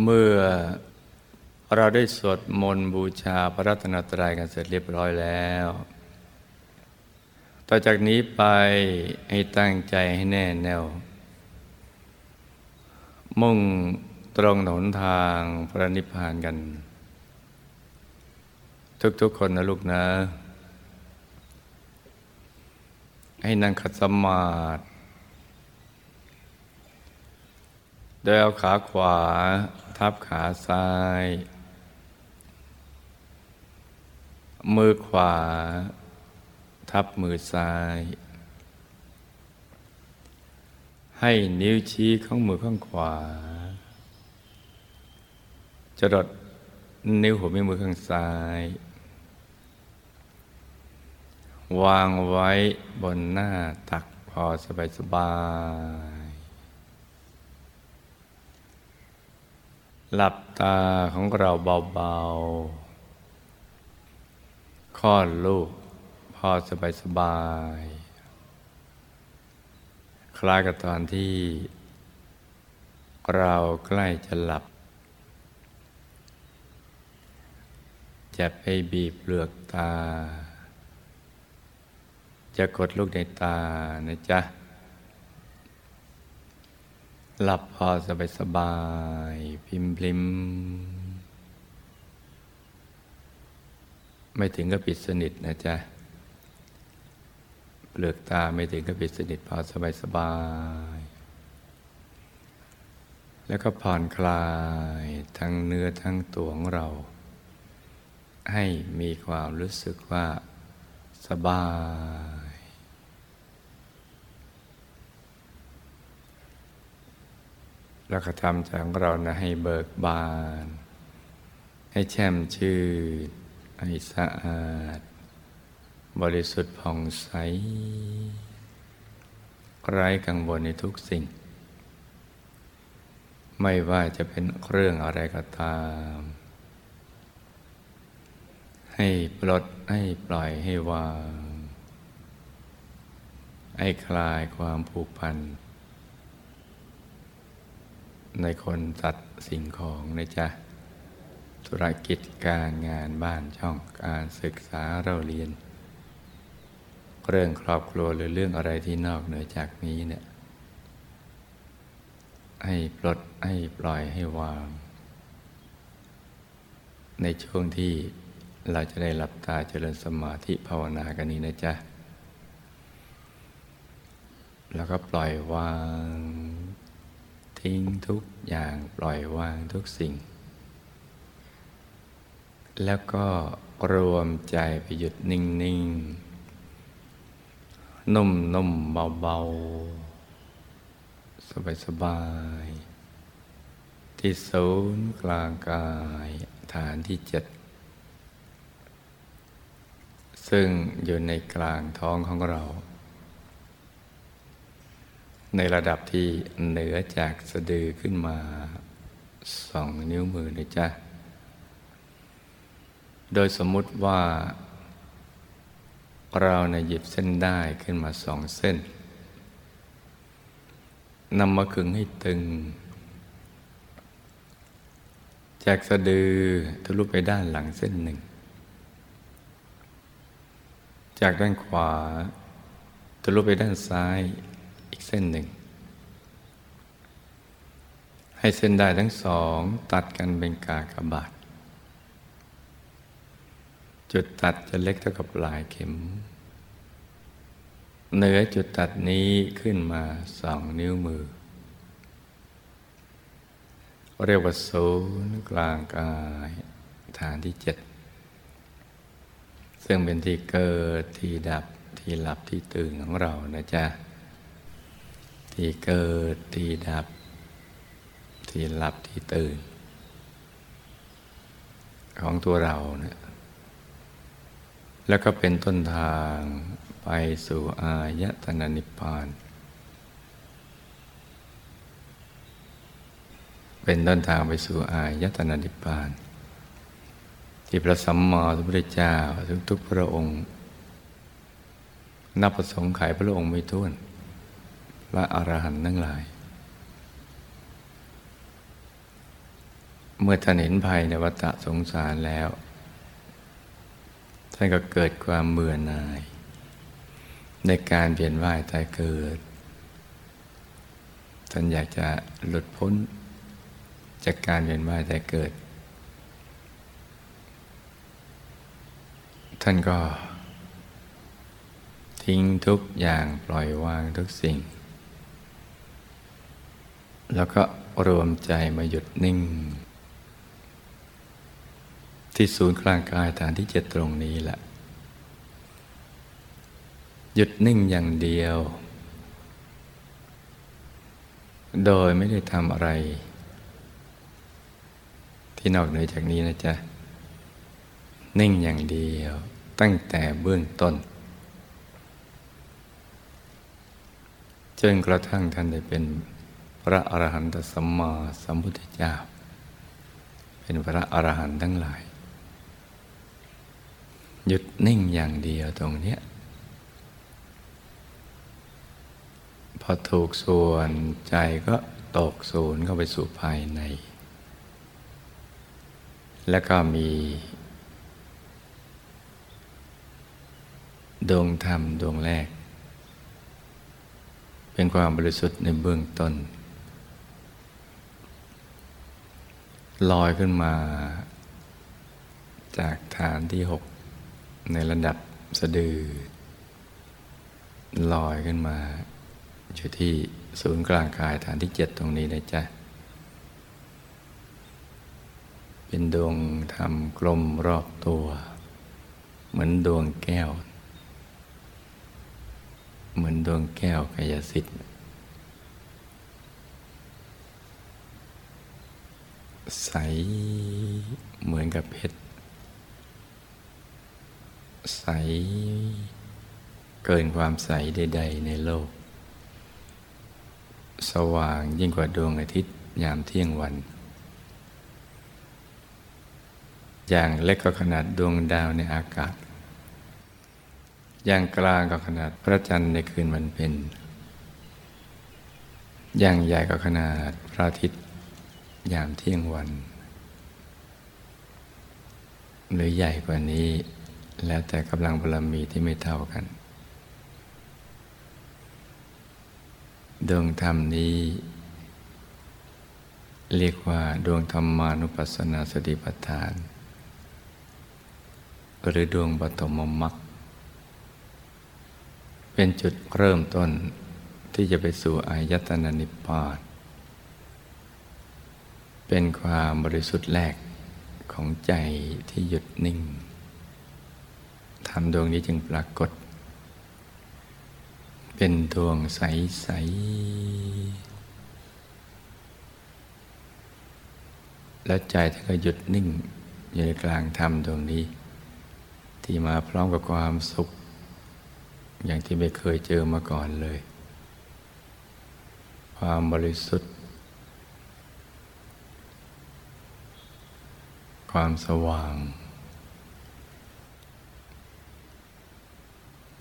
เมื่อเราได้สวดมนต์บูชาพระรัตนตรัยกันเสร็จเรียบร้อยแล้ว ต่อจากนี้ไปให้ตั้งใจให้แน่แน่ว มุ่งตรงหนทางพระนิพพานกัน ทุกๆคนนะลูกนะ ให้นั่งขัดสมาธิ โดยเอาขาขวาทับขาซ้าย มือขวา ทับมือซ้าย ให้นิ้วชี้ของมือข้างขวาจะดดนิ้วหัวแม่มือข้างซ้าย วางไว้บนหน้าตักพอสบายสบาย หลับตาของเราเบาๆคลอดลูกพอสบายสบายคล้ายกับตอนที่เราใกล้จะหลับ จะไปบีบเปลือกตา จะกดลูกในตานะจ๊ะ หลับพอสบายสบาย พิมพิมไม่ถึงกับปิดสนิทนะจ๊ะ เปลือกตาไม่ถึงกับปิดสนิทพอสบายสบาย แล้วก็ผ่อนคลายทั้งเนื้อทั้งตัวของเรา ให้มีความรู้สึกว่าสบาย แล้วก็ทำใจของเรานะให้เบิกบาน ให้แช่มชื่นให้สะอาด บริสุทธิ์ผ่องใส ไร้กังวลในทุกสิ่ง ไม่ว่าจะเป็นเรื่องอะไรก็ตาม ให้ปลดให้ปล่อยให้วางให้คลายความผูกพัน ในคนสัตว์สิ่งของนะจ๊ะ ธุรกิจการงานบ้านช่องการศึกษาเราเรียน เรื่องครอบครัวหรือเรื่องอะไรที่นอกเหนือจากนี้เนี่ย ให้ปลดให้ปล่อยให้วาง ในช่วงที่เราจะได้หลับตาเจริญสมาธิภาวนากันนี้นะจ๊ะ แล้วก็ปล่อยวาง ทิ้งทุกอย่างปล่อยวางทุกสิ่ง แล้วก็รวมใจไปหยุดนิ่ง ๆ นุ่มนุ่มเบาเบาสบายสบาย ที่ศูนย์กลางกายฐานที่เจ็ดซึ่งอยู่ในกลางท้องของเรา ในระดับที่เหนือจากสะดือขึ้นมาสองนิ้วมือนะจ๊ะ โดยสมมุติว่า เราในหยิบเส้นได้ขึ้นมาสองเส้นนำมาขึงให้ตึง จากสะดือทะลุไปด้านหลังเส้นหนึ่ง จากด้านขวาทะลุไปด้านซ้าย เส้นหนึ่ง ให้เส้นได้ทั้งสองตัดกันเป็นกากบาท จุดตัดจะเล็กเท่ากับลายเข็ม เหนือจุดตัดนี้ขึ้นมาสองนิ้วมือ เรียกว่าศูนย์กลางกายฐานที่เจ็ดซึ่งเป็นที่เกิดที่ดับที่หลับที่ตื่นของเรานะจ๊ะ ที่เกิดที่ดับ ที่หลับที่ตื่น ของตัวเราเนะี่ยแล้วก็เป็นต้นทางไปสู่อายตนะนิพพาน เป็นต้นทางไปสู่อายตนะนิพพาน ที่พระสัมมาสัมพุทธเจ้าทุกๆพระองค์ นับประสงค์ขายพระองค์ไม่ท้วน พระอรหันต์ทั้งหลาย เมื่อท่านเห็นภัยในวัฏสงสารแล้ว ท่านก็เกิดความเบื่อหน่าย ในการเปลี่ยนว่ายตายเกิด ท่านอยากจะหลุดพ้นจากการเวียนว่ายตายเกิด ท่านก็ทิ้งทุกอย่างปล่อยวางทุกสิ่ง แล้วก็รวมใจมาหยุดนิ่ง ที่ศูนย์กลางกายฐานที่เจ็ดตรงนี้แหละ หยุดนิ่งอย่างเดียว โดยไม่ได้ทำอะไร ที่นอกเหนือจากนี้นะจ๊ะ นิ่งอย่างเดียว ตั้งแต่เบื้องต้นจนกระทั่งท่านได้เป็น พระอรหันตสัมมาสัมพุทธเจ้า เป็นพระอรหันต์ทั้งหลาย หยุดนิ่งอย่างเดียวตรงเนี้ยพอถูกส่วนใจก็ตกศูนย์เข้าไปสู่ภายใน แล้วก็มี ดวงธรรมดวงแรก เป็นความบริสุทธิ์ในเบื้องต้น ลอยขึ้นมา จากฐานที่หกในระดับสะดือ ลอยขึ้นมา อยู่ที่ศูนย์กลางกายฐานที่เจ็ดตรงนี้นะจ๊ะ เป็นดวงธรรมกลมรอบตัว เหมือนดวงแก้ว เหมือนดวงแก้วกายสิทธิ์ ใสเหมือนกับเพชร ใส เกินความใสใด ๆ ในโลก สว่างยิ่งกว่าดวงอาทิตย์ยามเที่ยงวัน อย่างเล็กก็ขนาดดวงดาวในอากาศ อย่างกลางก็ขนาดพระจันทร์ในคืนวันเพ็ญอย่างใหญ่ก็ขนาดพระอาทิตย์ ยามเที่ยงวัน หรือใหญ่กว่านี้ แล้วแต่กำลังบารมีที่ไม่เท่ากัน ดวงธรรมนี้ เรียกว่าดวงธรรมานุปัสสนาสติปัฏฐาน หรือดวงปฐมมรรคเป็นจุดเริ่มต้นที่จะไปสู่อายตนะนิพพาน เป็นความบริสุทธิ์แรกของใจที่หยุดนิ่งธรรมดวงนี้จึงปรากฏ เป็นดวงใส ๆ แล้วใจท่านก็หยุดนิ่งอยู่ในกลางธรรมดวงนี้ ที่มาพร้อมกับความสุข อย่างที่ไม่เคยเจอมาก่อนเลย ความบริสุทธิ์ ความสว่าง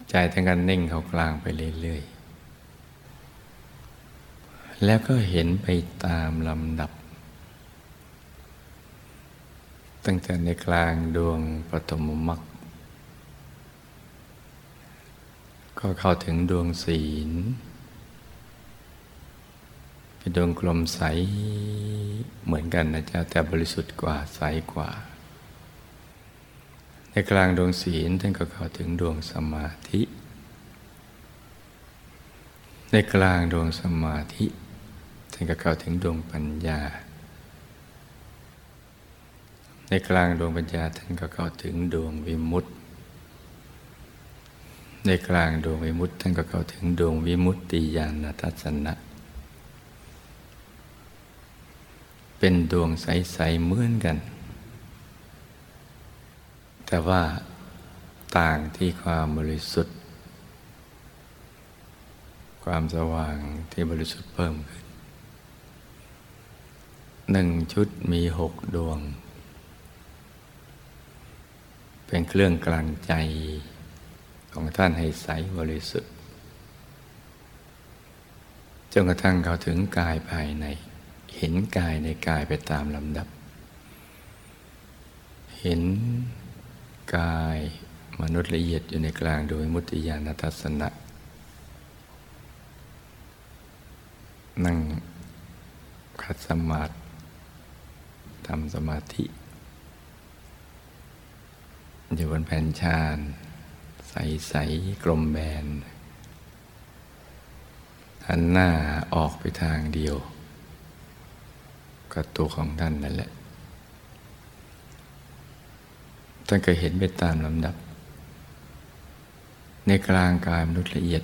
ใจทั้งกันนิ่งเขากลางไปเรื่อยๆ แล้วก็เห็นไปตามลำดับ ตั้งแต่ในกลางดวงปฐมมรรคก็เข้าถึงดวงศีลเป็นดวงกลมใส เหมือนกันนะจ๊ะแต่บริสุทธิ์กว่าใสกว่า ในกลางดวงศีลท่านก็เข้าถึงดวงสมาธิ ในกลางดวงสมาธิท่านก็เข้าถึงดวงปัญญา ในกลางดวงปัญญาท่านก็เข้าถึงดวงวิมุตติ ในกลางดวงวิมุตติท่านก็เข้าถึงดวงวิมุตติญาณทัศนะ เป็นดวงใส ๆ เหมือนกัน แต่ว่าต่างที่ความบริสุทธิ์ ความสว่างที่บริสุทธิ์เพิ่มขึ้นหนึ่งชุดมีหกดวง เป็นเครื่องกลั่นใจของท่านให้ใสบริสุทธิ์จนกระทั่งเขาถึงกายภายใน เห็นกายในกายไปตามลำดับ เห็นกายมนุษย์ละเอียดอยู่ในกลางโดยมุติยานทัศนะ นั่งขัดสมาธิทำสมาธิ อยู่บนแผ่นชานใสๆกลมแบนหันหน้าออกไปทางเดียว กับตัวของท่านนั่นแหละ ท่านก็เห็นไปตามลำดับ ในกลางกายมนุษย์ละเอียด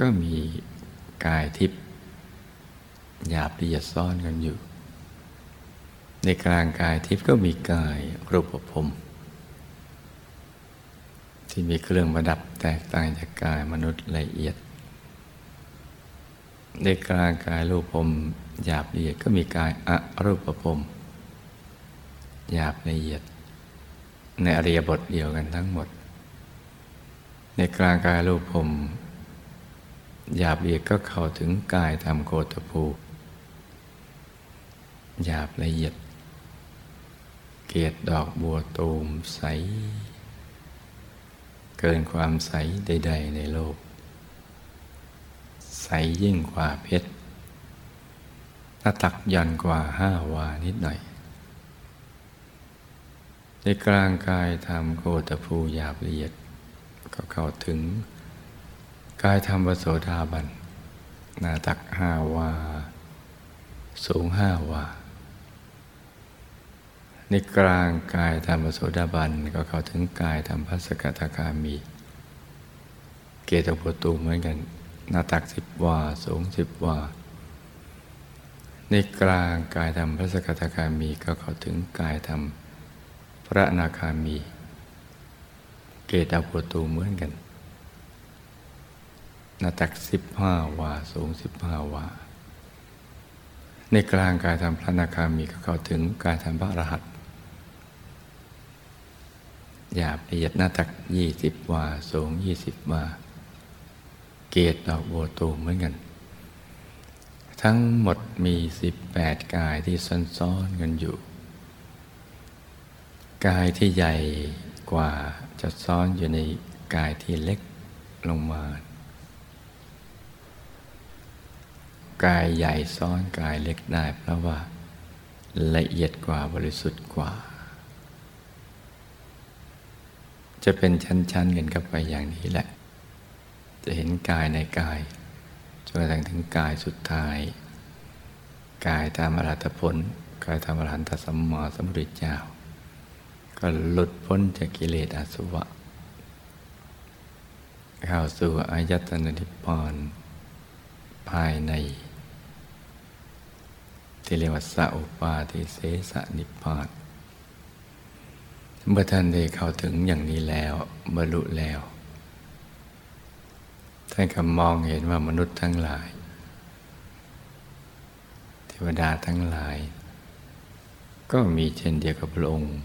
ก็มีกายทิพย์หยาบละเอียดซ่อนกันอยู่ ในกลางกายทิพย์ก็มีกายรูปภพที่มีเครื่องประดับแตกต่างจากกายมนุษย์ละเอียด ในกลางกายรูปภพหยาบละเอียดก็มีกายอรูปภพหยาบละเอียด ในอริยบทเดียวกันทั้งหมด ในกลางกายรูปภพหยาบละเอียดก็เข้าถึงกายธรรมโคตภูหยาบละเอียด เกตดอกบัวตูมใส เกินความใสใด ๆ ในโลก ใสยิ่งกว่าเพชรหน้าตักยันกว่าห้าวานิดหน่อย ในกลางกายธรรมโคตภูหยาบละเอียด ก็เข้าถึง กายธรรมวโสดาบันหน้าตักห้าวา สูงห้าวาในกลางกายธรรมโสดาบันก็เข้าถึงกายธรรมพัสกตาคามี เกตโพตูเหมือนกัน หน้าตักสิบวา สูงสิบวา ในกลางกายธรรมพระสกทาคามีก็เข้าถึงกายธรรมพระนาคามี เกตาโพตูเหมือนกันหน้าตักสิบห้าวา สูงสิบห้าวา ในกลางกายธรรมพระนาคามีก็เข้าถึงกายธรรมพระรหัสหยาบละเอียดหน้าตักยี่สิบวา สูงยี่สิบวา เกตดอกโบตูเหมือนกัน ทั้งหมดมีสิบแปดกายที่ซ้อนๆกันอยู่ กายที่ใหญ่กว่าจะซ้อนอยู่ในกายที่เล็กลงมากายใหญ่ซ้อนกายเล็กได้ เพราะว่าละเอียดกว่าบริสุทธิ์กว่า จะเป็นชั้นๆกันเข้าไปอย่างนี้แหละ จะเห็นกายในกายจนกระทั่งถึงกายสุดท้าย กายตามอรัตผล กายตามอรหันตสัมมาสัมพุทธเจ้า ก็หลุดพ้นจากกิเลสอาสวะ เข้าสู่อายตนะนิพพานภายใน ที่เรียกว่าสัพปาทิเสสนิพพานเมื่อท่านได้เข้าถึงอย่างนี้แล้วบรรลุแล้ว ท่านก็มองเห็นว่ามนุษย์ทั้งหลาย เทวดาทั้งหลาย ก็มีเช่นเดียวกับพระองค์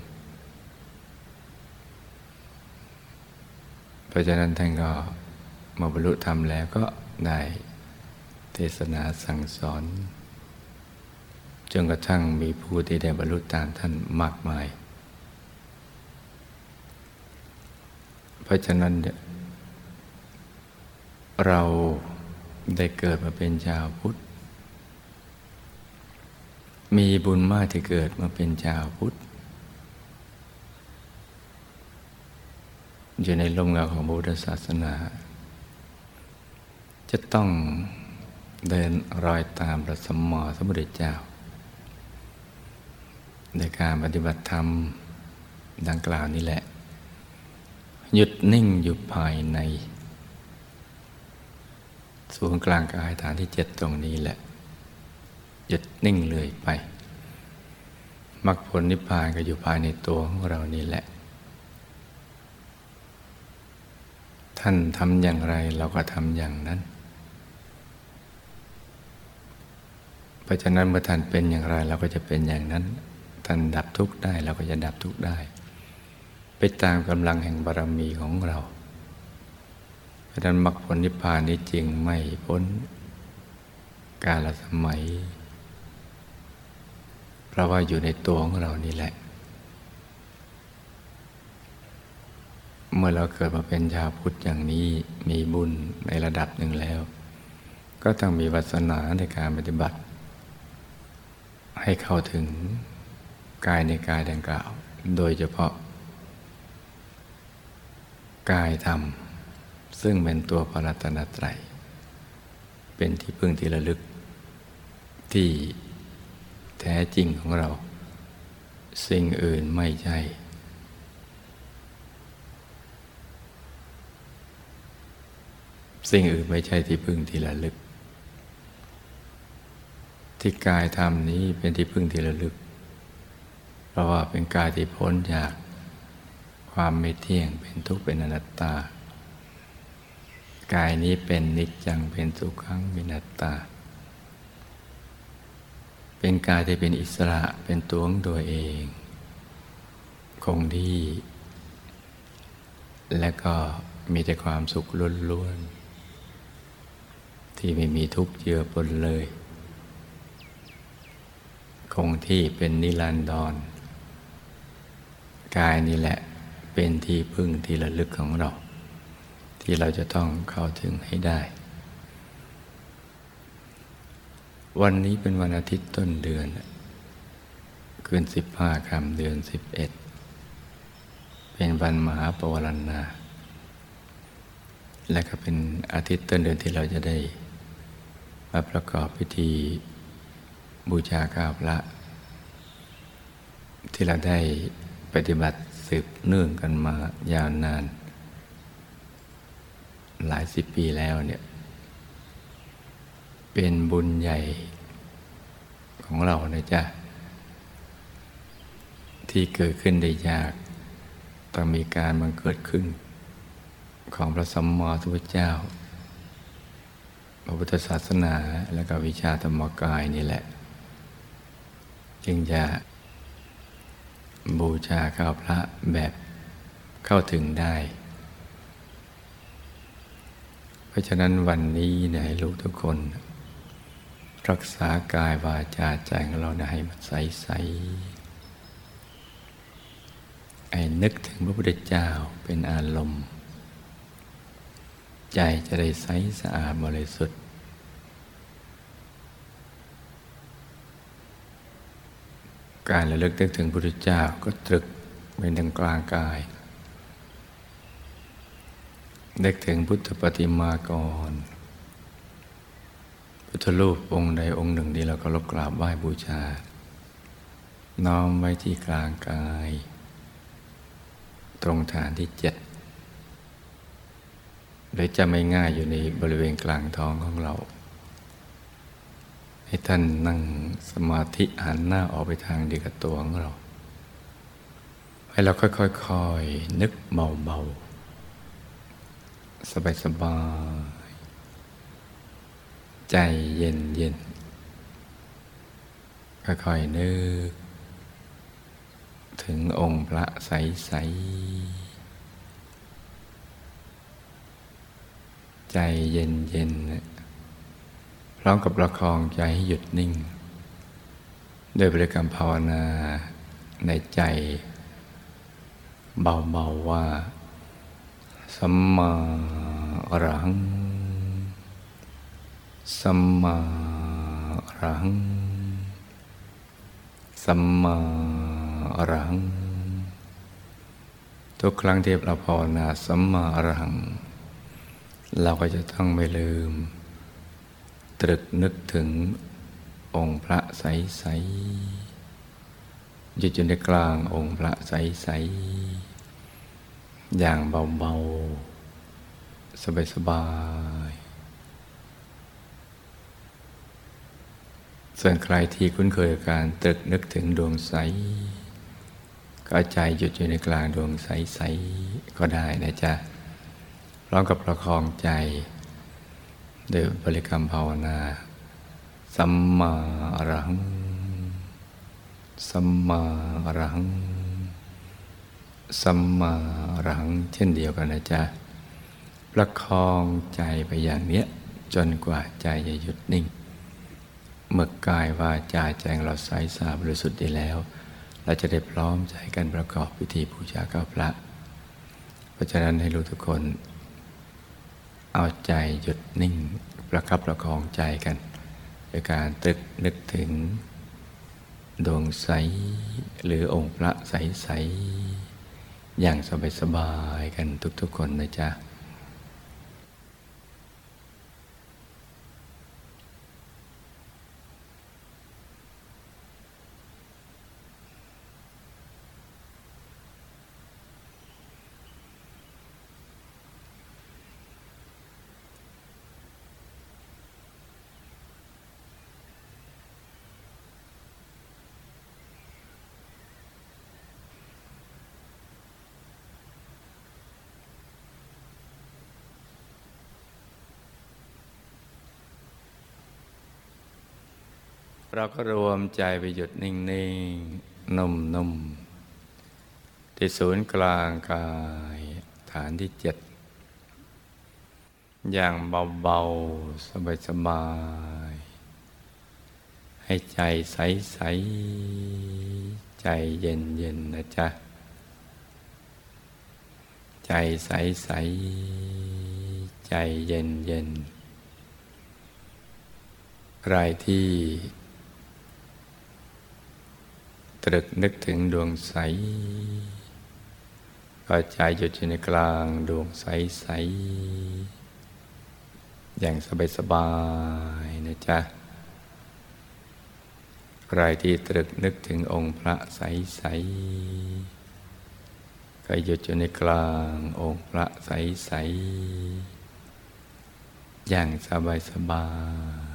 เพราะฉะนั้นท่านก็มาบรรลุธรรมแล้วก็ได้เทศนาสั่งสอนจนกระทั่งมีผู้ที่ได้บรรลุตามท่านมากมาย เพราะฉะนั้นเนี่ย เราได้เกิดมาเป็นชาวพุทธ มีบุญมากที่เกิดมาเป็นชาวพุทธ อยู่ในลมเงาของพุทธศาสนา จะต้องเดินรอยตามพระสมมอสมุทรเจ้า ในการปฏิบัติธรรมดังกล่าวนี้แหละ หยุดนิ่งอยู่ภายใน ศูนย์กลางกายฐานที่เจ็ดตรงนี้แหละ หยุดนิ่งเลยไปมรรคผลนิพพานก็อยู่ภายในตัวของเรานี่แหละ ท่านทำอย่างไรเราก็ทำอย่างนั้น เพราะฉะนั้นเมื่อท่านเป็นอย่างไรเราก็จะเป็นอย่างนั้น ท่านดับทุกข์ได้เราก็จะดับทุกข์ได้ ไปตามกำลังแห่งบารมีของเรา ราะนั้นมรรคผลนิพพานนี้จริงไม่พ้น กาลสมัย เพราะว่าอยู่ในตัวของเรานี่แหละ เมื่อเราเกิดมาเป็นชาวพุทธอย่างนี้มีบุญในระดับหนึ่งแล้ว ก็ต้องมีวัสนาในการปฏิบัติ ให้เข้าถึงกายในกายดังกล่าว โดยเฉพาะ กายธรรม ซึ่งเป็นตัวพระรัตนตรัย เป็นที่พึ่งที่ระลึก ที่แท้จริงของเรา สิ่งอื่นไม่ใช่ สิ่งอื่นไม่ใช่ที่พึ่งที่ระลึก ที่กายธรรมนี้เป็นที่พึ่งที่ระลึก เพราะว่าเป็นกายที่พ้นจากความไม่เที่ยงเป็นทุกข์เป็นอนัตตา กายนี้เป็นนิจจังเป็นสุขังเป็นอนัตตา เป็นกายที่เป็นอิสระเป็นตัวของตัวเอง คงที่ และก็มีแต่ความสุขล้วนๆ ที่ไม่มีทุกข์เจือปนเลย คงที่เป็นนิรันดรกายนี่แหละเป็นที่พึ่งที่ระลึกของเรา ที่เราจะต้องเข้าถึงให้ได้ วันนี้เป็นวันอาทิตย์ต้นเดือนคืนสิบห้าคำเดือนสิบเอ็ดเป็นวันมหาปวารณา และก็เป็นอาทิตย์ต้นเดือนที่เราจะได้ มาประกอบพิธีบูชาข้าวพระที่เราได้ปฏิบัติสืบเนื่องกันมายาวนาน หลายสิบปีแล้วเนี่ย เป็นบุญใหญ่ของเรานะจ๊ะ ที่เกิดขึ้นได้ยาก ต้องมีการมันเกิดขึ้น ของพระสัมมาสัมพุทธเจ้า พระพุทธศาสนาและก็วิชาธรรมกายนี่แหละ จึงจะบูชาข้าวพระแบบเข้าถึงได้ เพราะฉะนั้นวันนี้เนี่ยให้ลูกทุกคน รักษากายวาจาใจของเราให้มันใสใสไอ้นึกถึงพระพุทธเจ้าเป็นอารมณ์ ใจจะได้ใสสะอาดบริสุทธิ์การระลึกนึกถึงพระพุทธเจ้าก็ตรึกเป็นทางกลางกาย นึกถึงพุทธปฏิมากร พุทธรูปองค์ใดองค์หนึ่งที่เราก็รบกราบไหว้บูชา น้อมไว้ที่กลางกาย ตรงฐานที่เจ็ดหรือจะไม่ง่ายอยู่ในบริเวณกลางท้องของเรา ให้ท่านนั่งสมาธิหันหน้าออกไปทางเดียวกับตัวของเรา ให้เราค่อยๆนึกเบาๆ สบายๆใจเย็นๆค่อยๆนึก ถึงองค์พระใส ๆ ใจเย็นเย็นพร้อมกับประคองใจให้หยุดนิ่ง ด้วยบริกรรมภาวนาในใจ เบา ๆ ว่า สัมมาอรัง สัมมาอรัง สัมมาอรัง ทุกครั้งที่เราภาวนาสัมมาอรัง เราก็จะต้องไม่ลืม ตรึกนึกถึงองค์พระใสๆอยู่จนในกลางองค์พระใสๆ อย่างเบาๆ สบายๆ ส่วนใครที่คุ้นเคยกับการตรึกนึกถึงดวงใส ก็ใจหยุดอยู่ในกลางดวงใส ๆ ก็ได้นะจ๊ะพร้อมกับประคองใจด้วยบริกรรมภาวนา สัมมาอรหัง สัมมาอรหัง สัมมาอรหังเช่นเดียวกันนะจ๊ะประคองใจไปอย่างเนี้ย จนกว่าใจจะหยุดนิ่ง เมื่อกายวาจาใจเราใสสาบริสุทธิ์ดีแล้ว เราจะได้พร้อมใจกันประกอบพิธีบูชาข้าพระ เพราะฉะนั้นให้รู้ทุกคน เอาใจหยุดนิ่ง ประคับประคองใจกันโดยการตึกนึกถึงดวงใสหรือองค์พระใสๆ อย่างสบายๆกันทุกๆคนนะจ๊ะ เราก็รวมใจไปหยุดนิ่งๆ นุ่มๆ ที่ศูนย์กลางกายฐานที่เจ็ด อย่างเบาๆ สบายๆ ให้ใจใสๆ ใจเย็นๆ นะจ๊ะ ใจใสๆ ใจเย็นๆใครที่ ตรึกนึกถึงดวงใสก็ใจหยุดอยู่ในกลางดวงใสใสอย่างสบายสบายนะจ๊ะ ใครที่ตรึกนึกถึงองค์พระใสใสก็หยุดอยู่ในกลางองค์พระใสใสอย่างสบายสบาย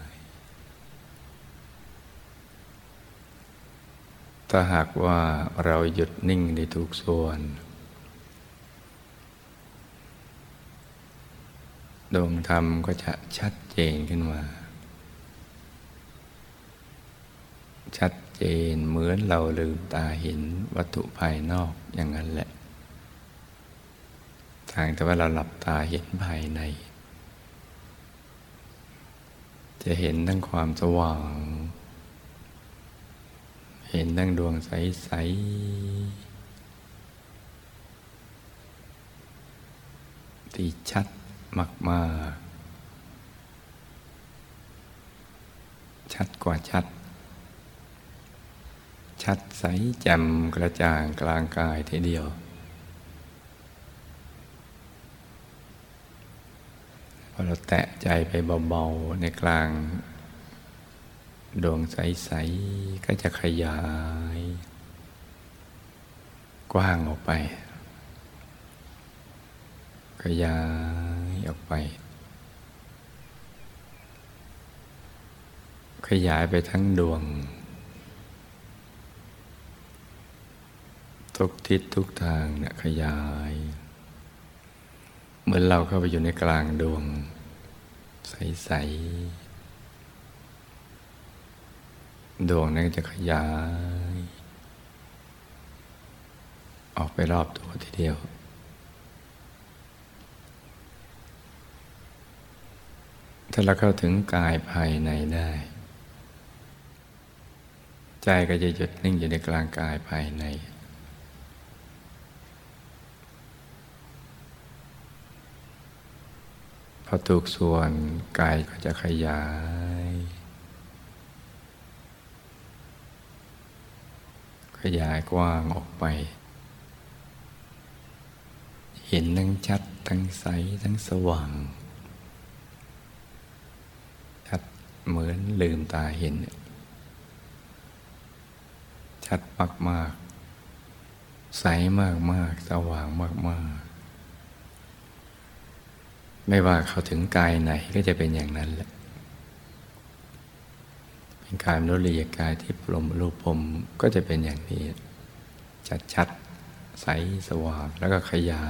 ถ้าหากว่าเราหยุดนิ่งในทุกส่วน ดวงธรรมก็จะชัดเจนขึ้นมา ชัดเจนเหมือนเราลืมตาเห็นวัตถุภายนอกอย่างนั้นแหละ ทางแต่ว่าเราหลับตาเห็นภายใน จะเห็นทั้งความสว่าง เห็นดังดวงใส ๆ ที่ชัดมากๆ ชัดกว่าชัด ชัดใสแจ่มกระจ่างกลางกายทีเดียว พอเราแตะใจไปเบา ๆ ในกลาง ดวงใส ๆ ก็จะขยาย กว้างออกไป ขยายออกไป ขยายไปทั้งดวง ทุกทิศทุกทางเนี่ยขยาย เหมือนเราเข้าไปอยู่ในกลางดวง ใส ๆ ดวงนั้นจะขยาย ออกไปรอบตัวทีเดียว ถ้าเราเข้าถึงกายภายในได้ ใจก็จะหยุดนิ่งอยู่ในกลางกายภายใน พอถูกส่วนกายก็จะขยาย ขยายกว้างออกไป เห็นทั้งชัดทั้งใสทั้งสว่าง ชัดเหมือนลืมตาเห็น ชัดมากมากใสมากมากสว่างมากมากไม่ว่าเขาถึงกายไหนก็จะเป็นอย่างนั้นแหละ เป็นกายมนุษย์กายที่ปรมรูปพรมก็จะเป็นอย่างนี้ชัดชัดใสสว่างแล้วก็ขยา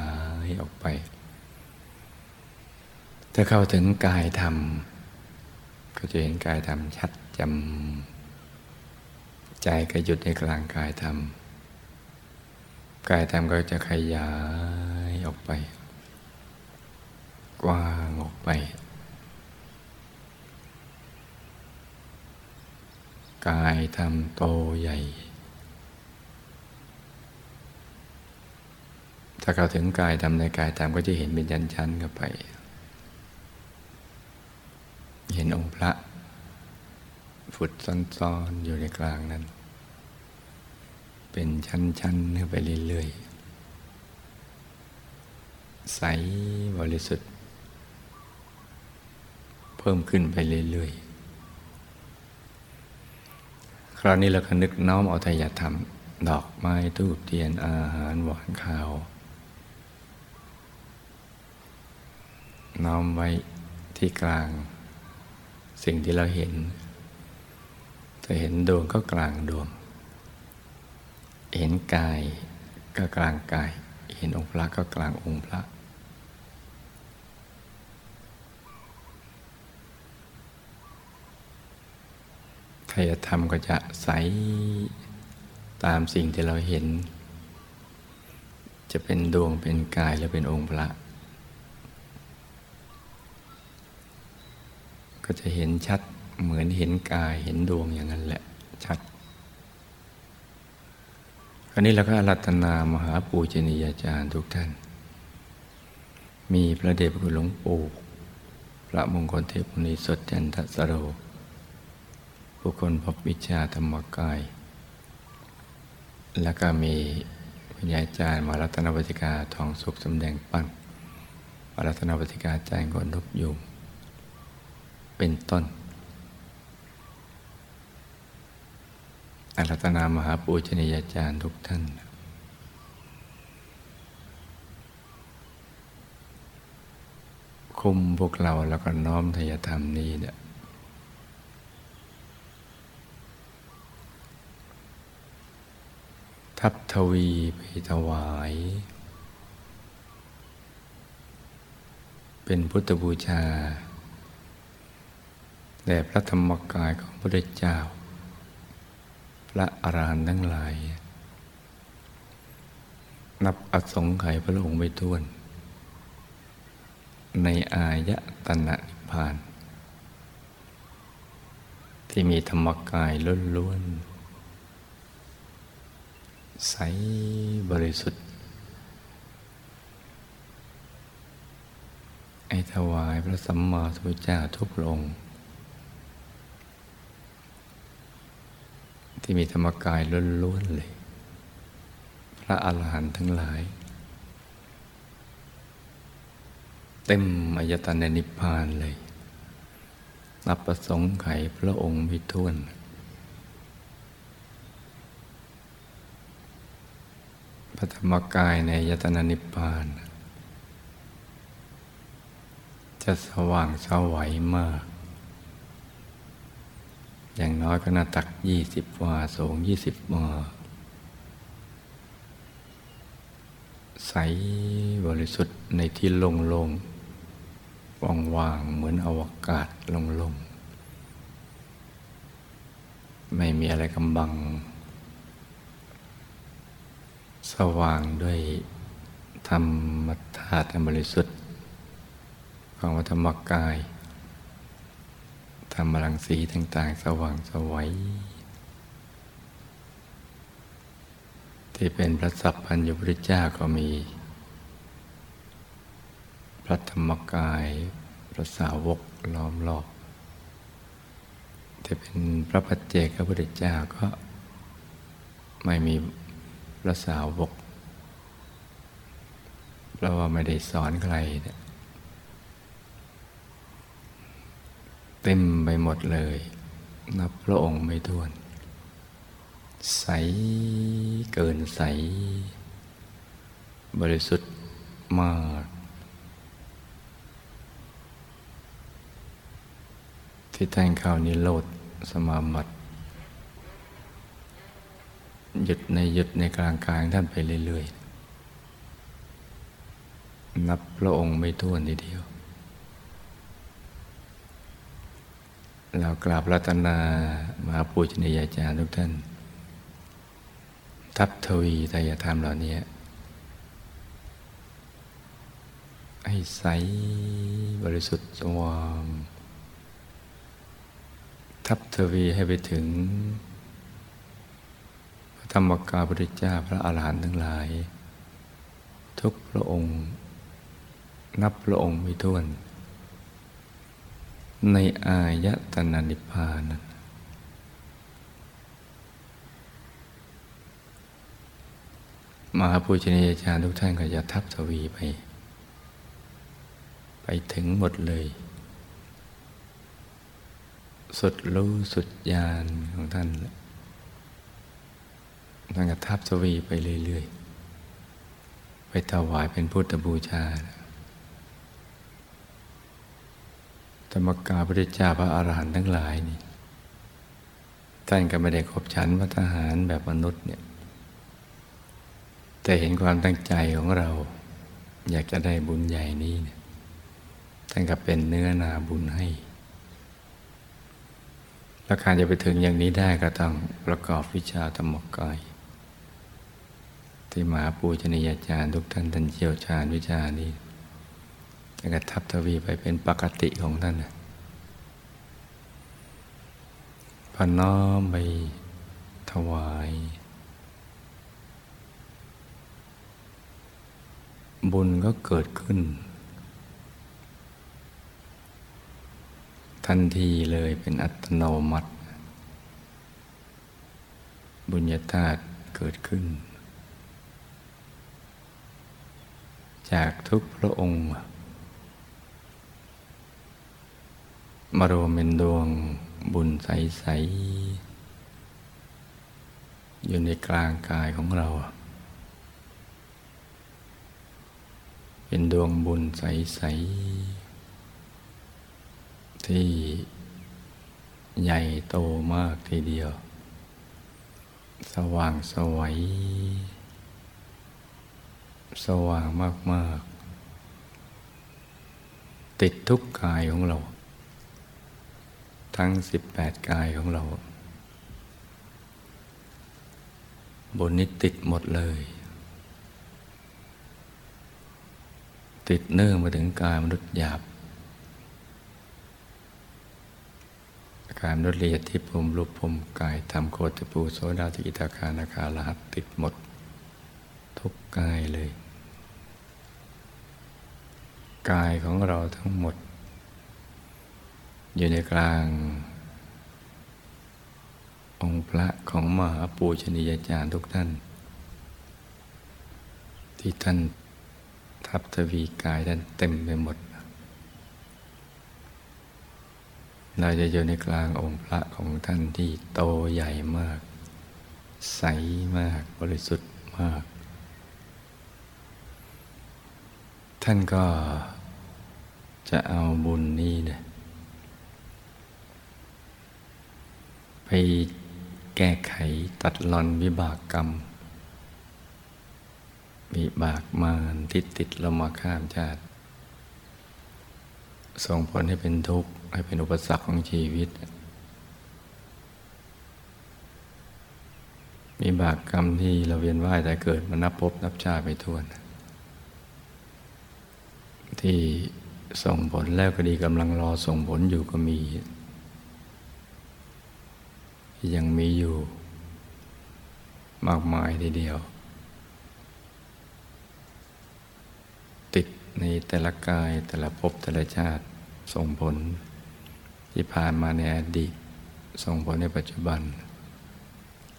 ยออกไป ถ้าเข้าถึงกายธรรม ก็จะเห็นกายธรรมชัดจำใจก็หยุดในกลางกายธรรม กายธรรมก็จะขยายออกไป กว้างออกไป กายทำโตใหญ่ ถ้าเข้าถึงกายทำในกายตามก็จะเห็นเป็นชั้นๆกันไป เห็นองค์พระฝุดซ้อนๆอยู่ในกลางนั้น เป็นชั้นๆเข้าไปเรื่อยๆ ใสบริสุทธิ์ เพิ่มขึ้นไปเรื่อยๆ คราวนี้เราก็นึกน้อมเอาทายธรรม ดอกไม้ทูบเทียนอาหารหวานข้าว น้อมไว้ที่กลาง สิ่งที่เราเห็น จะเห็นดวงก็กลางดวง เห็นกายก็กลางกาย เห็นองค์พระก็กลางองค์พระายธรรมก็จะใสตามสิ่งที่เราเห็น จะเป็นดวงเป็นกายและเป็นองค์พระ ก็จะเห็นชัดเหมือนเห็นกายเห็นดวงอย่างนั้นแหละชัดคราวนี้เราก็อรัตนามหาปูชนียาจารย์ทุกท่าน มีพระเดชพระคุณหลวงปู่พระมงคลเทพมุนีสดจันทสโร ผู้คนพบวิชาธรรมกาย แล้วก็มีวิญญาจารย์มารัตนวัติกาทองสุขสำแดงปั้นมารัตนวัติกาจารย์กนนบยุงเป็นต้นอารัตนามหาปูชนียาจารย์ทุกท่าน คุมพวกเราแล้วก็น้อมทยธรรมนี้เนี่ย ทับทวีไปถวาย เป็นพุทธบูชาแด่พระธรรมกายของพระเจ้า พระอรหันต์ทั้งหลาย นับอสงไขยพระองค์ไม่ท้วน ในอายะตนะนิพพาน ที่มีธรรมกายล้วนๆ ใสบริสุทธิ์ ไอถวายพระสัมมาสัมพุทธเจ้าทุกพระองค์ ที่มีธรรมกายล้วนๆเลย พระอาหารหันต์ทั้งหลาย เต็มอายตนะนิพพานเลยนับประสงค์ไขพระองค์ไม่ท้วน พระธรรมกายในยตนานิพพาน จะสว่างสวัยมาก อย่างน้อยก็น่าตักยี่สิบวาสูงยี่สิบวาใสบริสุทธิ์ในที่โล่งๆว่างๆเหมือนอวกาศโล่งๆไม่มีอะไรกำบัง ส ว่างด้วยธรรมธาตุบริสุทธิ์ของธรรมกาย ธรรมรังสีต่างๆ สว่างสวัยที่เป็นพระสัพพัญญุพุทธเจ้าก็มี พระธรรมกาย พระสาวกล้อมรอบที่เป็นพระปัจเจกพระพุทธเจ้าก็ไม่มี พระสาวกเพราะว่าไม่ได้สอนใครเต็มไปหมดเลย นับพระองค์ไม่ถ้วน ใสเกินใส บริสุทธิ์มาก ที่แทงเข้านิโรธสมาบัติ หยุดในหยุดในกลางกลางท่านไปเรื่อยๆ นับพระองค์ไม่ท้วนทีเดียว เรากราบรัตนามาปูชนียาจารย์ทุกท่าน ทับทวีทายธรรมเหล่านี้ให้ใสบริสุทธิ์สว่างทับทวีให้ไปถึง ธรรมกาพุทธเจ้าพระอาหารหันต์ทั้งหลาย ทุกพระองค์ นับพระองค์ไม่ถ้วน ในอายตนะนิพพานนั้นมหาปูชนียาจารย์ทุกท่านก็จะทับทวีไป ไปถึงหมดเลย สุดรู้สุดญาณของท่าน ท่านก็ทับทวีไปเรื่อยๆ ไปถวายเป็นพุทธบูชา ธรรมกาพระเจ้าพระอาหารหันต์ทั้งหลายนี่ท่านก็ไม่ได้ขบฉันวัฒหารแบบมนุษย์เนี่ย แต่เห็นความตั้งใจของเรา อยากจะได้บุญใหญ่นี้เนี่ยท่านก็เป็นเนื้อนาบุญให้แล้วการจะไปถึงอย่างนี้ได้ก็ต้องประกอบวิชาธรรมกาย ที่มหาปูชนียาจารย์ทุกท่านท่านเชี่ยวชาญวิชานี้จะกระทับทวีไปเป็นปกติของท่านนะพน้อมไปถวาย บุญก็เกิดขึ้น ทันทีเลยเป็นอัตโนมัติ บุญญาธาตุเกิดขึ้น จากทุกพระองค์ มารวมเป็นดวงบุญใส ๆ อยู่ในกลางกายของเรา เป็นดวงบุญใส ๆ ที่ใหญ่โตมากทีเดียว สว่างสวย สว่างมาก ๆ ติดทุกกายของเรา ทั้งสิบแปดกายของเรา บนนี้ติดหมดเลย ติดเนื่องมาถึงกายมนุษย์หยาบกายมนุษย์ละเอียดที่ภูมิรูปภูมิกายทำโคตรปูโสดาติกิตาคานาคาลหัติดหมดทุกกายเลย กายของเราทั้งหมด อยู่ในกลาง องค์พระของมหาปูชนียาจารย์ทุกท่าน ที่ท่านทับทวีกายด้านเต็มไปหมด เราจะอยู่ในกลางองค์พระของท่านที่โตใหญ่มาก ใสมากบริสุทธิ์มาก ท่านก็ จะเอาบุญนี้เนี่ยไปแก้ไขตัดรอนวิบากกรรมมีบากมารติดติดเรามาข้ามชาติ ส่งผลให้เป็นทุกข์ ให้เป็นอุปสรรคของชีวิต มีบากกรรมที่เราเวียนว่ายแต่เกิดมานับพบนับชาติไปทวน ที่ ส่งผลแล้วก็ดีกำลังรอส่งผลอยู่ก็มี ยังมีอยู่ มากมายทีเดียว ติดในแต่ละกายแต่ละภพแต่ละชาติส่งผล ที่ผ่านมาในอดีต ส่งผลในปัจจุบัน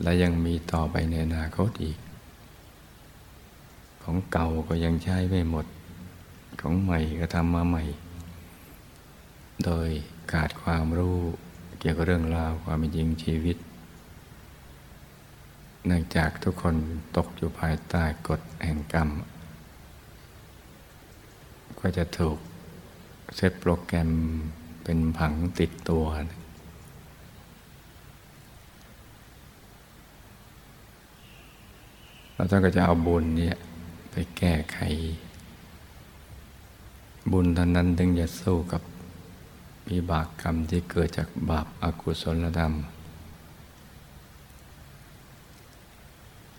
และยังมีต่อไปในอนาคตอีก ของเก่าก็ยังใช้ไม่หมด ของใหม่ก็ทำมาใหม่ โดยขาดความรู้เกี่ยวกับเรื่องราวความเป็นจริงชีวิต เนื่องจากทุกคนตกอยู่ภายใต้กฎแห่งกรรม ก็จะถูกเซตโปรแกรมเป็นผังติดตัวเราต้องก็จะเอาบุญเนี่ยไปแก้ไข บุญเท่านั้นถึงจะสู้กับมีบากกรรมที่เกิดจากบาปอากุศลธรรม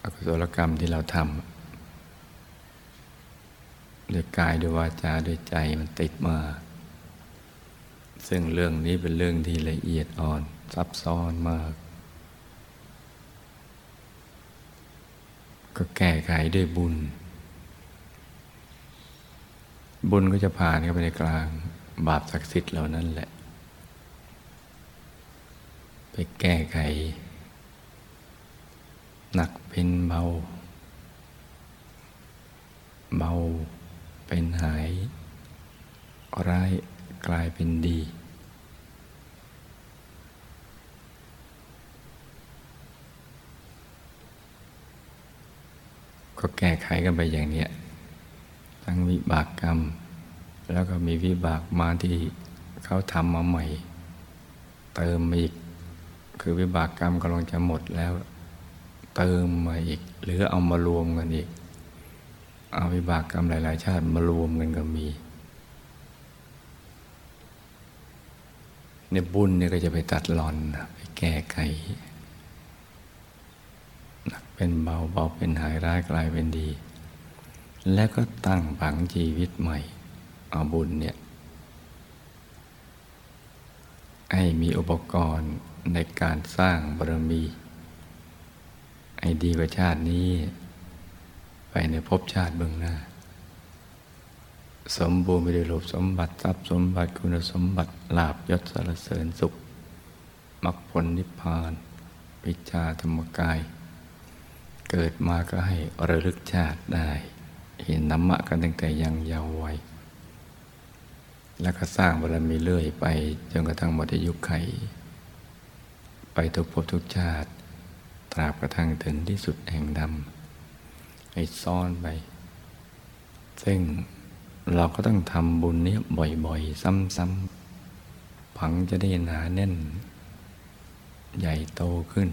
อกุศลกรรมที่เราทำด้วยกายด้วยวาจาด้วยใจมันติดมา ซึ่งเรื่องนี้เป็นเรื่องที่ละเอียดอ่อนซับซ้อนมาก ก็แก้ไขด้วยบุญ บุญก็จะผ่านเข้าไปในกลาง บาปศักดิ์สิทธิ์เหล่านั้นแหละ ไปแก้ไข หนักเป็นเบา เบาเป็นหาย ร้ายกลายเป็นดี ก็แก้ไขกันไปอย่างเนี้ย ทั้งวิบากกรรม แล้วก็มีวิบากมาที่เขาทำมาใหม่ เติมมาอีก คือวิบากกรรมกำลังจะหมดแล้ว เติมมาอีก หรือเอามารวมกันอีก เอาวิบากกรรมหลาย ๆ ชาติมารวมกันก็มีเนี่ยบุญเนี่ยก็จะไปตัดหลอนไปแก้ไขหนักเป็นเบาเบาเป็นหายร้ายกลายเป็นดี แล้วก็ตั้งผังชีวิตใหม่ เอาบุญเนี่ยให้มีอุปกรณ์ในการสร้างบารมีให้ดีกว่าชาตินี้ ไปในภพชาติเบื้องหน้า สมบูรณ์ไปด้วยรูปสมบัติทรัพย์สมบัติคุณสมบัติลาบยศสารเสริญสุขมรรคผลนิพพานปิชาธรรมกาย เกิดมาก็ให้ระลึกชาติได้ เห็นธรรมะกันตั้งแต่ยังเยาว์วัย แล้วก็สร้างบารมีเรื่อยไปจนกระทั่งหมดอายุไข ไปทุกภพทุกชาติ ตราบกระทั่งถึงที่สุดแห่งดำให้ซ่อนไป ซึ่งเราก็ต้องทำบุญนี้บ่อยๆ ซ้ำๆผังจะได้หนาแน่น ใหญ่โตขึ้น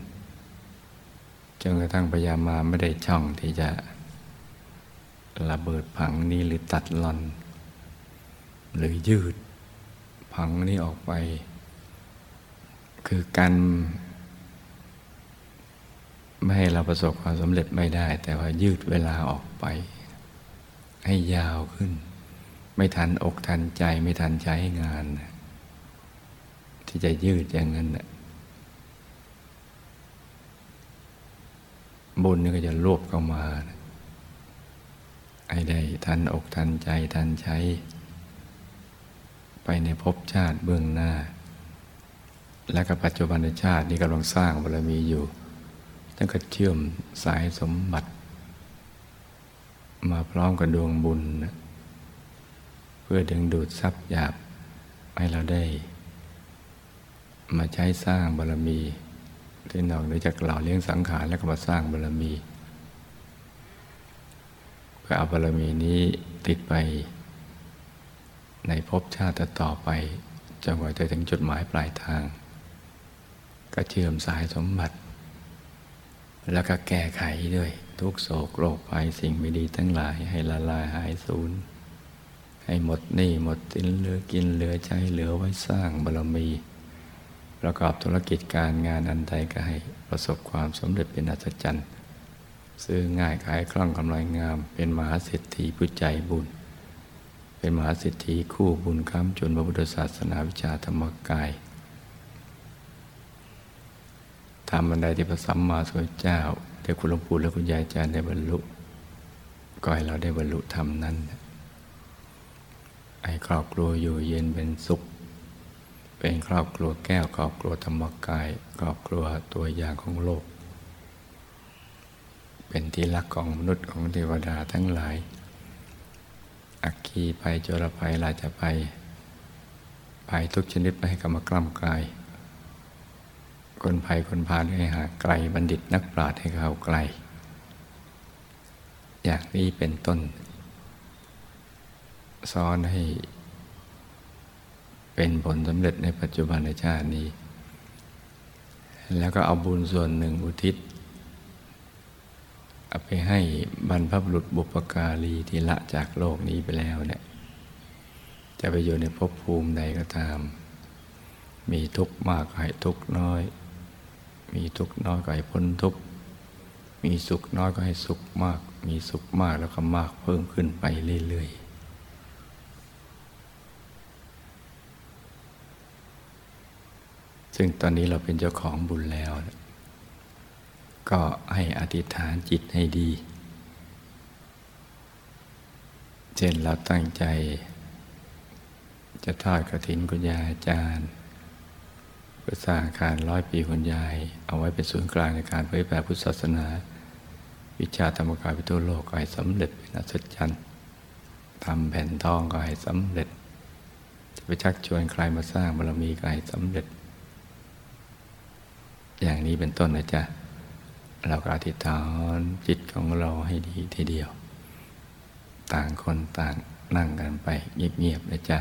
จนกระทั่งพยามาไม่ได้ช่องที่จะ ระเบิดผังนี้หรือตัดลอน หรือยืดผังนี้ออกไป คือการไม่ให้เราประสบความสำเร็จไม่ได้ แต่ว่ายืดเวลาออกไป ให้ยาวขึ้น ไม่ทันอกทันใจไม่ทันใช้งาน ที่จะยืดอย่างนั้นบุญนี่ก็จะรวบเข้ามา ให้ได้ทันอกทันใจทันใช้ ไปในภพชาติเบื้องหน้า และก็ปัจจุบันชาตินี้กำลังสร้างบารมีอยู่ตั้งแต่เชื่อมสายสมบัติ มาพร้อมกับดวงบุญ เพื่อดึงดูดทรัพย์หยาบให้เราได้ มาใช้สร้างบารมีที่นอกเหนือจากเหล่าเลี้ยงสังขารแล้วก็มาสร้างบารมี พื่อเอาบารมีนี้ติดไป ในภพชาติต่อไปจนกว่าจะถึงจุดหมายปลายทาง ก็เชื่อมสายสมบัติ แล้วก็แก้ไขด้วย ทุกโศกโรคภัยสิ่งไม่ดีทั้งหลายให้ละลายหายสูญให้หมดหนี้หมดสินเหลือกินเหลือใจเหลือไว้สร้างบารมี ประกอบธุรกิจการงานอันใดก็ให้ประสบความสำเร็จเป็นอัศจรรย์ ซื้อง่ายขายคล่องกำไรงาม เป็นมหาเศรษฐีผู้ใจบุญ เป็นมหาเศรษฐีคู่บุญค้ำจนพระพุทธศาสนาวิชาธรรมกายทำบันไดที่พระสัมมาสัมพุทธเจ้าได้คุณหลวงปู่และคุณยายอาจารย์ได้บรรลุก็ให้เราได้บรรลุธรรมนั้นให้ครอบครัวอยู่เย็นเป็นสุข เป็นครอบครัวแก้วครอบครัวธรรมกาย ครอบครัวตัวอย่างของโลก เป็นที่รักของมนุษย์ของเทวดาทั้งหลาย อักคีภัยโจรภัยราชภัยภัยทุกชนิดไม่ให้กรรมกล้ำกลาย คนภัยคนพาลให้หาไกลบัณฑิตนักปราชญ์ให้เขาไกล อย่างนี้เป็นต้นสอนให้ เป็นผลสำเร็จในปัจจุบันในชาตินี้ แล้วก็เอาบุญส่วนหนึ่งอุทิศ เอาไปให้บรรพบุรุษบุปการีที่ละจากโลกนี้ไปแล้วเนี่ยจะไปอยู่ในภพภูมิใดก็ตาม มีทุกข์มากก็ให้ทุกข์น้อย มีทุกข์น้อยก็ให้พ้นทุกข์ มีสุขน้อยก็ให้สุขมาก มีสุขมากแล้วก็มากเพิ่มขึ้นไปเรื่อยๆซึ่งตอนนี้เราเป็นเจ้าของบุญแล้ว ก็ให้อธิษฐานจิตให้ดี เช่นเราตั้งใจ จะทอดกระถินคุณยายอาจารย์เพื่อสร้างอาคารร้อยปีคุณยาย เอาไว้เป็นศูนย์กลางในการเผยแผ่พุทธศาสนา วิชาธรรมกายไปทั่วโลกก็ให้สำเร็จเป็นอัศจรรย์ทำแผ่นทองก็ให้สำเร็จ จะไปชักชวนใครมาสร้างบารมีก็ให้สำเร็จ อย่างนี้เป็นต้นนะจ๊ะ เราก็อธิษฐานจิตของเราให้ดีทีเดียว ต่างคนต่างนั่งกันไปเงียบๆนะจ๊ะ